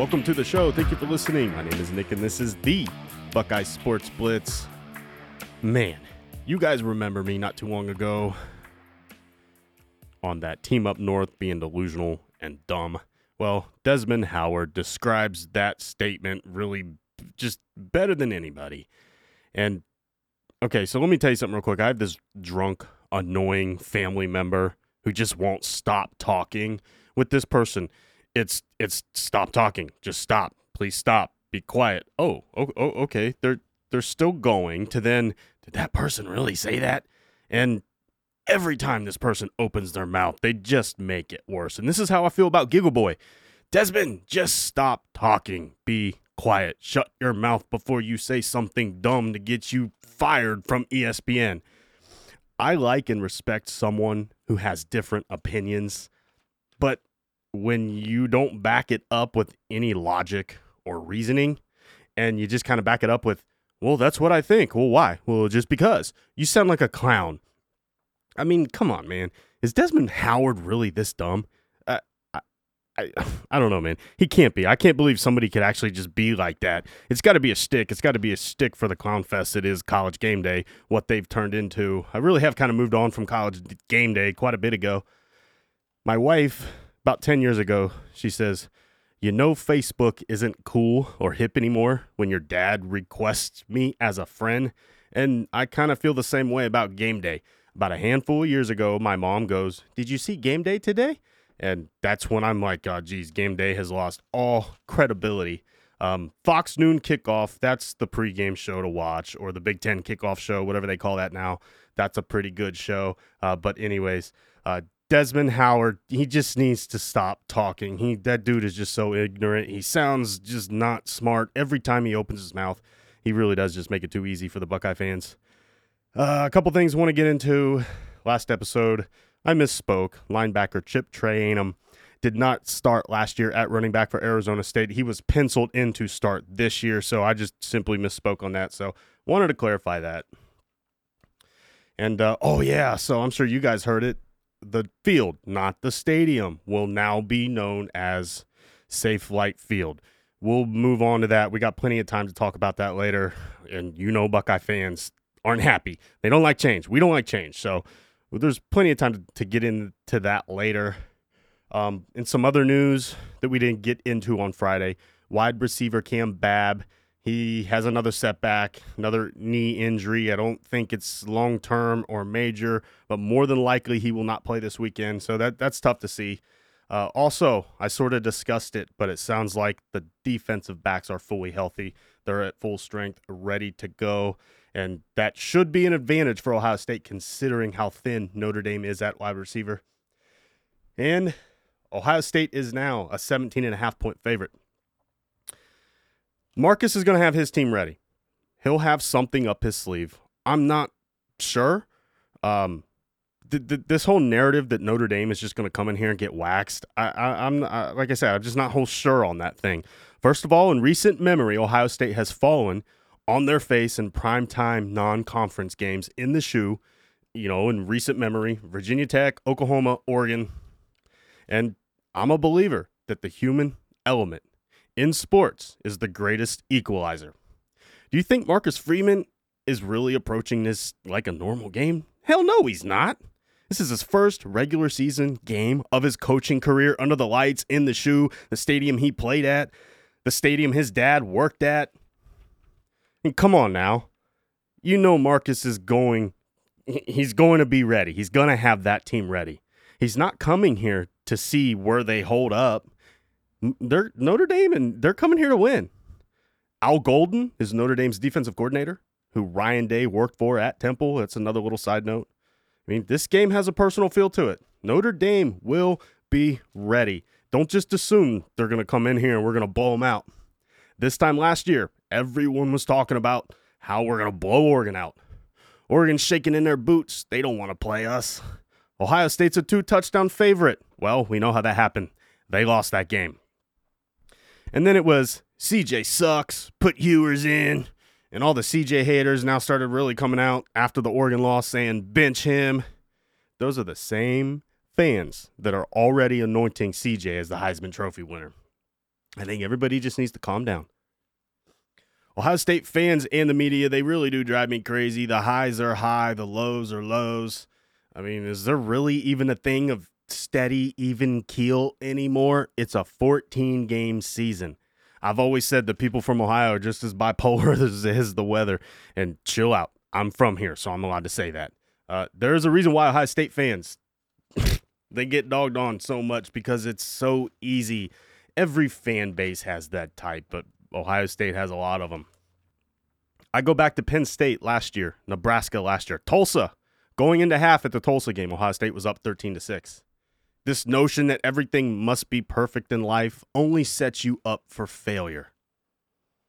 welcome to the show. Thank you for listening. My name is Nick, and this is the Buckeye Sports Blitz. Man, you guys remember me not too long ago on that team up north being delusional and dumb. Well, Desmond Howard describes that statement really just better than anybody. And okay, so let me tell you something real quick. I have this drunk, annoying family member who just won't stop talking with this person. It's it's stop talking. Just stop. Please stop. Be quiet. Oh, oh, oh okay. They're they're still going to then did that person really say that? And every time this person opens their mouth, they just make it worse. And this is how I feel about Giggle Boy. Desmond, just stop talking. Be quiet. Shut your mouth before you say something dumb to get you fired from ESPN. I like and respect someone who has different opinions, but when you don't back it up with any logic or reasoning, and you just kind of back it up with, well, that's what I think. Well, why? Well, just because. You sound like a clown. I mean, come on, man. Is Desmond Howard really this dumb? I, I, I don't know, man. He can't be. I can't believe somebody could actually just be like that. It's got to be a stick. It's got to be a stick for the clown fest. It is college game day. What they've turned into. I really have kind of moved on from college game day quite a bit ago. My wife, about ten years ago, she says, "You know, Facebook isn't cool or hip anymore when your dad requests me as a friend." And I kind of feel the same way about game day. About a handful of years ago, my mom goes, Did you see game day today? And that's when I'm like, God, geez, game day has lost all credibility. Um, Fox Noon kickoff, that's the pregame show to watch, or the Big Ten kickoff show, whatever they call that now. That's a pretty good show. Uh, but, anyways, uh, Desmond Howard, he just needs to stop talking. He that dude is just so ignorant. He sounds just not smart every time he opens his mouth. He really does just make it too easy for the Buckeye fans. Uh, a couple things I want to get into. Last episode, I misspoke. Linebacker Chip Trayanum did not start last year at running back for Arizona State. He was penciled in to start this year, so I just simply misspoke on that. So wanted to clarify that. And uh, oh yeah, so I'm sure you guys heard it. The field, not the stadium, will now be known as Safelite Field. We'll move on to that. We got plenty of time to talk about that later. And you know, Buckeye fans aren't happy. They don't like change. We don't like change. So there's plenty of time to, to get into that later. Um, and some other news that we didn't get into on Friday wide receiver Kam Babb. He has another setback, another knee injury. I don't think it's long term or major, but more than likely he will not play this weekend. So that that's tough to see. Uh, also, I sort of discussed it, but it sounds like the defensive backs are fully healthy. They're at full strength, ready to go. And that should be an advantage for Ohio State considering how thin Notre Dame is at wide receiver. And Ohio State is now a 17 and a half point favorite. Marcus is going to have his team ready. He'll have something up his sleeve. I'm not sure. Um, th- th- this whole narrative that Notre Dame is just going to come in here and get waxed, I, I'm I, like I said, I'm just not whole sure on that thing. First of all, in recent memory, Ohio State has fallen on their face in primetime non-conference games in the shoe. You know, in recent memory, Virginia Tech, Oklahoma, Oregon, and I'm a believer that the human element in sports is the greatest equalizer. Do you think Marcus Freeman is really approaching this like a normal game? Hell no, he's not. This is his first regular season game of his coaching career under the lights in the shoe, the stadium he played at, the stadium his dad worked at. And come on now. You know Marcus is going he's going to be ready. He's going to have that team ready. He's not coming here to see where they hold up. They're Notre Dame and they're coming here to win. Al Golden is Notre Dame's defensive coordinator, who Ryan Day worked for at Temple. That's another little side note. I mean, this game has a personal feel to it. Notre Dame will be ready. Don't just assume they're going to come in here and we're going to blow them out. This time last year, everyone was talking about how we're going to blow Oregon out. Oregon's shaking in their boots. They don't want to play us. Ohio State's a two touchdown favorite. Well, we know how that happened. They lost that game. And then it was CJ sucks, put Ewers in. And all the CJ haters now started really coming out after the Oregon loss saying bench him. Those are the same fans that are already anointing CJ as the Heisman Trophy winner. I think everybody just needs to calm down. Ohio State fans and the media, they really do drive me crazy. The highs are high, the lows are lows. I mean, is there really even a thing of steady, even keel anymore? It's a 14 game season. I've always said the people from Ohio are just as bipolar as the weather. And chill out. I'm from here, so I'm allowed to say that. Uh, there's a reason why Ohio State fans they get dogged on so much because it's so easy. Every fan base has that type, but Ohio State has a lot of them. I go back to Penn State last year, Nebraska last year, Tulsa. Going into half at the Tulsa game, Ohio State was up 13 to 6. This notion that everything must be perfect in life only sets you up for failure.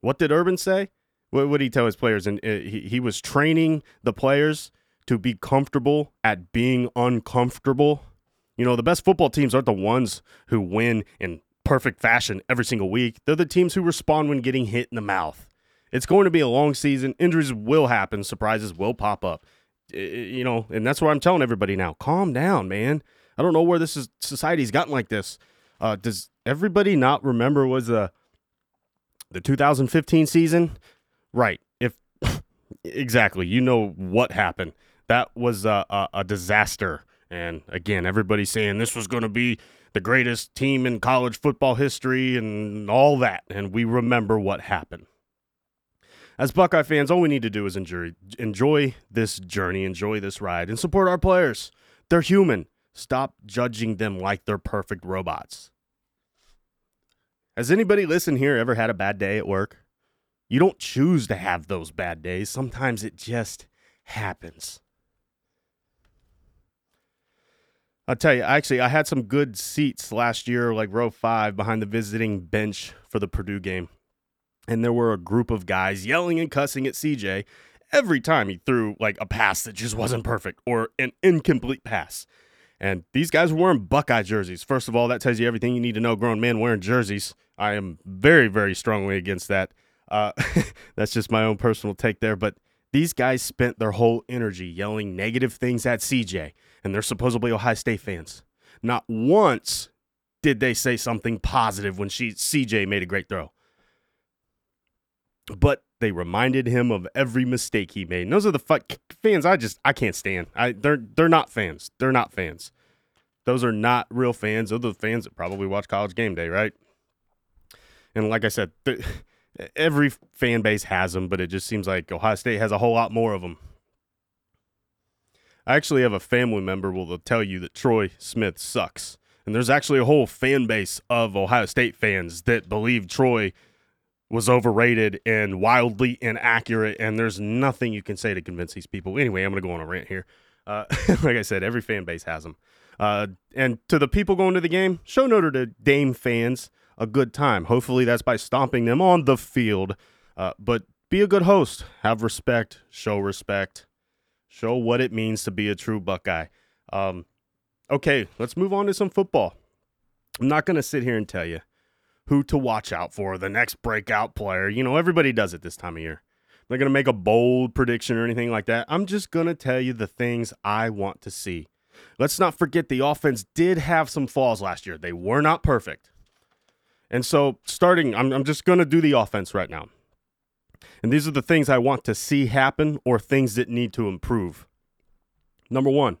What did Urban say? What would he tell his players? And uh, he, he was training the players to be comfortable at being uncomfortable. You know, the best football teams aren't the ones who win in perfect fashion every single week. They're the teams who respond when getting hit in the mouth. It's going to be a long season. Injuries will happen, surprises will pop up. You know, and that's what I'm telling everybody now. Calm down, man. I don't know where this is society's gotten like this. Uh, does everybody not remember was the the 2015 season? Right. If exactly, you know what happened. That was a, a, a disaster. And again, everybody's saying this was going to be the greatest team in college football history and all that. And we remember what happened. As Buckeye fans, all we need to do is enjoy, enjoy this journey, enjoy this ride, and support our players. They're human. Stop judging them like they're perfect robots. Has anybody listen here ever had a bad day at work? You don't choose to have those bad days. Sometimes it just happens. I'll tell you, actually, I had some good seats last year, like row five behind the visiting bench for the Purdue game. And there were a group of guys yelling and cussing at CJ every time he threw like a pass that just wasn't perfect or an incomplete pass. And these guys were wearing Buckeye jerseys. First of all, that tells you everything you need to know. Grown men wearing jerseys. I am very, very strongly against that. Uh, that's just my own personal take there. But these guys spent their whole energy yelling negative things at CJ, and they're supposedly Ohio State fans. Not once did they say something positive when she CJ made a great throw. But they reminded him of every mistake he made. And those are the fuck fans I just I can't stand. I they're they're not fans. They're not fans. Those are not real fans. Those are the fans that probably watch college game day, right? And like I said, every fan base has them, but it just seems like Ohio State has a whole lot more of them. I actually have a family member will tell you that Troy Smith sucks. And there's actually a whole fan base of Ohio State fans that believe Troy was overrated and wildly inaccurate. And there's nothing you can say to convince these people. Anyway, I'm going to go on a rant here. Uh, like I said, every fan base has them. Uh, and to the people going to the game, show Notre Dame fans a good time. Hopefully, that's by stomping them on the field. Uh, but be a good host. Have respect. Show respect. Show what it means to be a true Buckeye. Um, okay, let's move on to some football. I'm not going to sit here and tell you who to watch out for, the next breakout player. You know, everybody does it this time of year. I'm not going to make a bold prediction or anything like that. I'm just going to tell you the things I want to see. Let's not forget the offense did have some flaws last year. They were not perfect. And so, starting, I'm, I'm just going to do the offense right now. And these are the things I want to see happen or things that need to improve. Number one,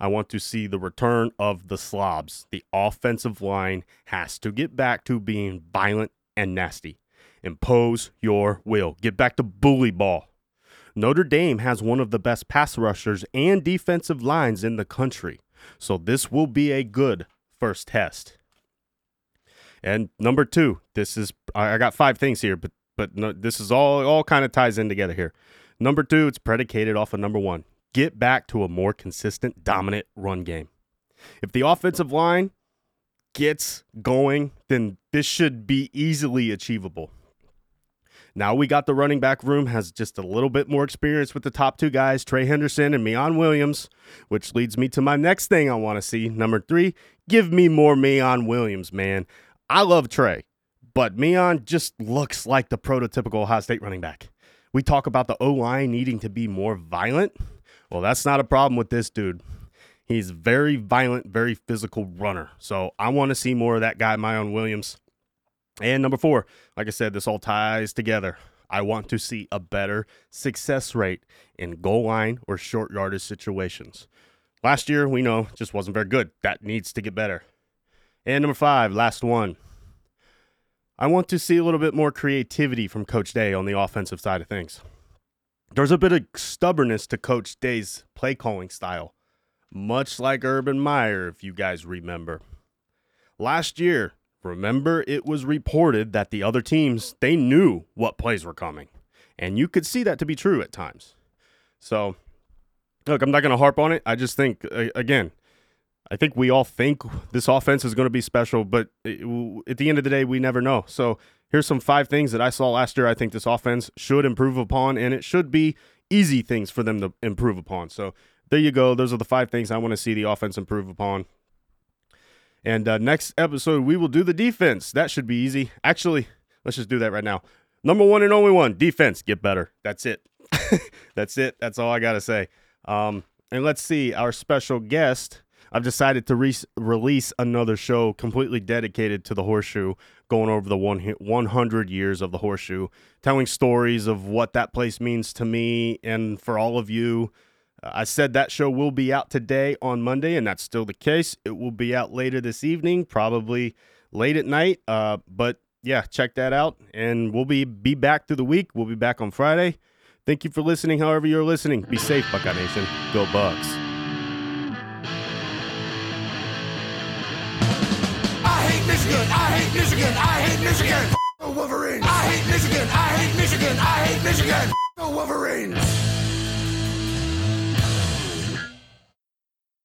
I want to see the return of the slobs. The offensive line has to get back to being violent and nasty. Impose your will. Get back to bully ball. Notre Dame has one of the best pass rushers and defensive lines in the country. So this will be a good first test. And number two, this is I got five things here, but but no, this is all all kind of ties in together here. Number two, it's predicated off of number one. Get back to a more consistent, dominant run game. If the offensive line gets going, then this should be easily achievable. Now we got the running back room has just a little bit more experience with the top two guys, Trey Henderson and Miyan Williams, which leads me to my next thing I want to see. Number three, give me more Miyan Williams, man. I love Trey, but Miyan just looks like the prototypical Ohio State running back. We talk about the O line needing to be more violent. Well, that's not a problem with this dude. He's very violent, very physical runner. So I want to see more of that guy, Miyan Williams. And number four, like I said, this all ties together. I want to see a better success rate in goal line or short yardage situations. Last year, we know, just wasn't very good. That needs to get better. And number five, last one. I want to see a little bit more creativity from Coach Day on the offensive side of things. There's a bit of stubbornness to Coach Day's play calling style, much like Urban Meyer, if you guys remember. Last year, remember it was reported that the other teams, they knew what plays were coming. And you could see that to be true at times. So, look, I'm not going to harp on it. I just think, again, I think we all think this offense is going to be special, but at the end of the day, we never know. So here's some five things that I saw last year. I think this offense should improve upon, and it should be easy things for them to improve upon. So there you go. Those are the five things I want to see the offense improve upon. And uh, next episode, we will do the defense. That should be easy. Actually, let's just do that right now. Number one and only one defense, get better. That's it. That's it. That's all I got to say. Um, and let's see, our special guest I've decided to re- release another show completely dedicated to the horseshoe, going over the one 100 years of the horseshoe, telling stories of what that place means to me and for all of you. Uh, I said that show will be out today on Monday, and that's still the case. It will be out later this evening, probably late at night. Uh, but yeah, check that out, and we'll be be back through the week. We'll be back on Friday. Thank you for listening. However you're listening, be safe, Buckeye Nation. Go Bucks. Michigan. I hate Michigan. The Wolverines. I hate Michigan. I hate Michigan. I hate Michigan. The Wolverines.